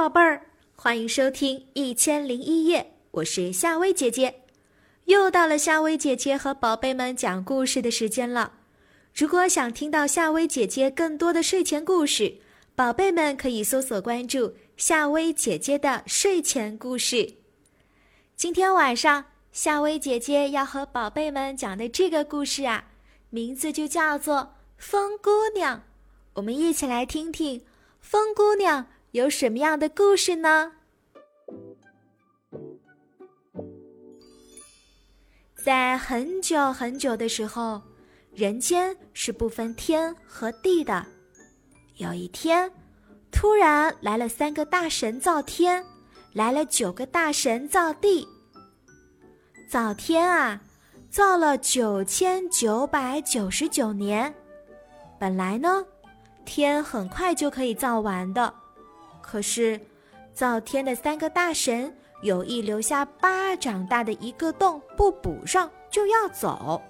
宝贝儿，欢迎收听《一千零一夜》，我是夏薇姐姐。又到了夏薇姐姐和宝贝们讲故事的时间了。如果想听到夏薇姐姐更多的睡前故事，宝贝们可以搜索关注夏薇姐姐的睡前故事。今天晚上，夏薇姐姐要和宝贝们讲的这个故事啊，名字就叫做《风姑娘》。我们一起来听听风姑娘有什么样的故事呢？在很久很久的时候，人间是不分天和地的。有一天，突然来了三个大神造天，来了九个大神造地。造天啊，造了九千九百九十九年。本来呢。天很快就可以造完的，可是造天的三个大神有意留下巴掌大的一个洞不补上就要走。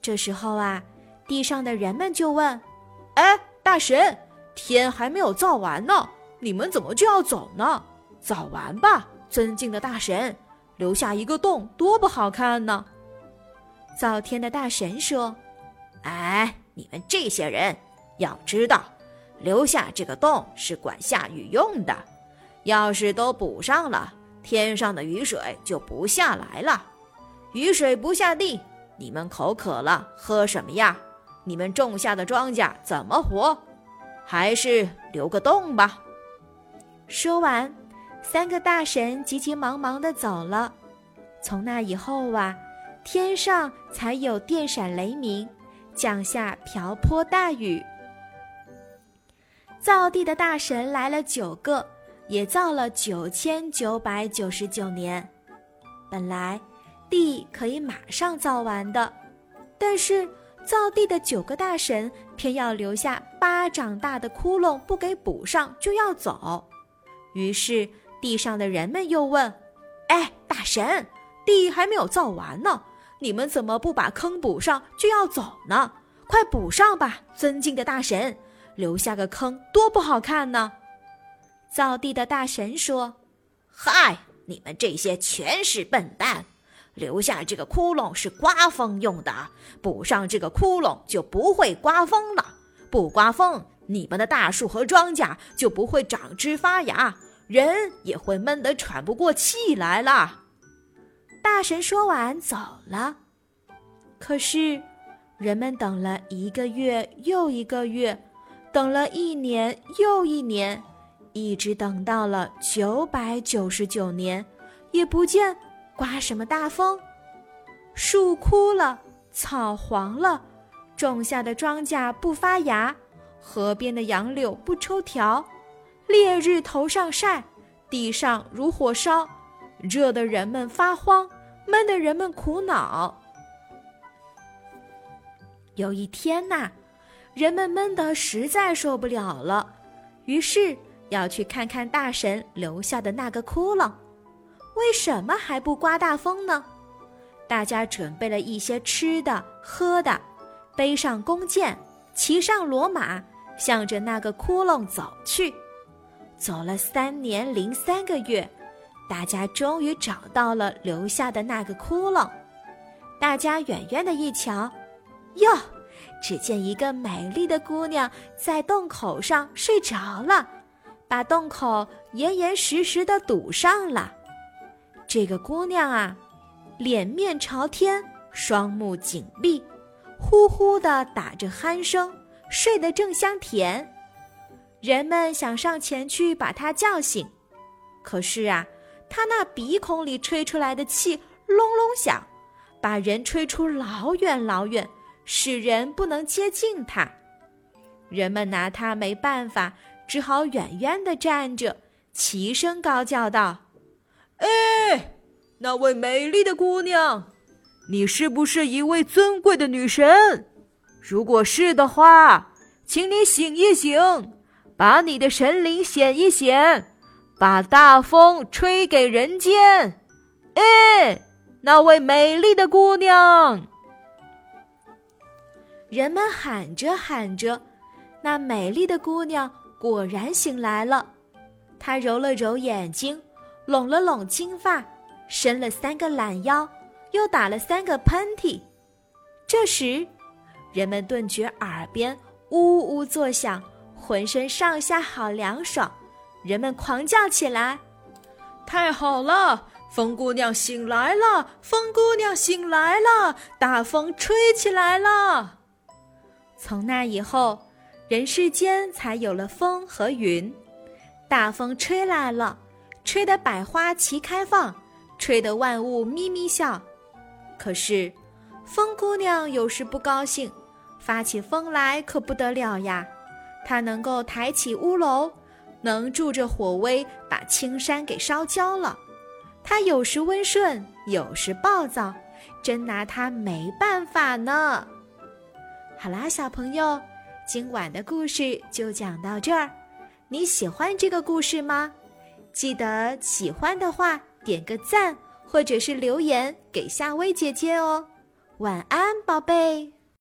这时候啊，地上的人们就问：“哎，大神，天还没有造完呢，你们怎么就要走呢？造完吧，尊敬的大神，留下一个洞多不好看呢。”造天的大神说：“哎，你们这些人。”要知道，留下这个洞是管下雨用的。要是都补上了，天上的雨水就不下来了。雨水不下地，你们口渴了喝什么呀？你们种下的庄稼怎么活？还是留个洞吧。说完，三个大神急急忙忙地走了。从那以后啊，天上才有电闪雷鸣，降下瓢泼大雨。造地的大神来了九个，也造了九千九百九十九年。本来地可以马上造完的，但是造地的九个大神偏要留下巴掌大的窟窿不给补上就要走。于是地上的人们又问：“哎，大神，地还没有造完呢，你们怎么不把坑补上就要走呢？快补上吧，尊敬的大神！”留下个坑多不好看呢！造地的大神说：“嗨，你们这些全是笨蛋！留下这个窟窿是刮风用的，补上这个窟窿就不会刮风了。不刮风，你们的大树和庄稼就不会长枝发芽，人也会闷得喘不过气来了。”大神说完走了。可是，人们等了一个月又一个月。等了一年又一年，一直等到了九百九十九年，也不见刮什么大风。树枯了，草黄了，种下的庄稼不发芽，河边的杨柳不抽条，烈日头上晒，地上如火烧，热的人们发慌，闷的人们苦恼。有一天呐。人们闷得实在受不了了，于是要去看看大神留下的那个窟窿。为什么还不刮大风呢？大家准备了一些吃的、喝的，背上弓箭，骑上骡马，向着那个窟窿走去。走了三年零三个月，大家终于找到了留下的那个窟窿。大家远远的一瞧，哟！只见一个美丽的姑娘在洞口上睡着了，把洞口严严实实的堵上了。这个姑娘啊，脸面朝天，双目紧闭，呼呼的打着鼾声，睡得正香甜。人们想上前去把她叫醒，可是啊，她那鼻孔里吹出来的气隆隆响，把人吹出老远老远。使人不能接近它，人们拿它没办法，只好远远的站着，齐声高叫道：“哎，那位美丽的姑娘，你是不是一位尊贵的女神？如果是的话，请你醒一醒，把你的神灵显一显，把大风吹给人间。哎，那位美丽的姑娘。”人们喊着喊着，那美丽的姑娘果然醒来了。她揉了揉眼睛，拢了拢金发，伸了三个懒腰，又打了三个喷嚏。这时，人们顿觉耳边呜呜作响，浑身上下好凉爽。人们狂叫起来：“太好了！风姑娘醒来了！风姑娘醒来了！大风吹起来了！”从那以后，人世间才有了风和云。大风吹来了，吹得百花齐开放，吹得万物咪咪笑。可是，风姑娘有时不高兴，发起疯来可不得了呀！她能够抬起屋楼，能助着火威把青山给烧焦了。她有时温顺，有时暴躁，真拿她没办法呢。好啦，小朋友，今晚的故事就讲到这儿。你喜欢这个故事吗？记得喜欢的话点个赞，或者是留言给夏薇姐姐哦。晚安，宝贝。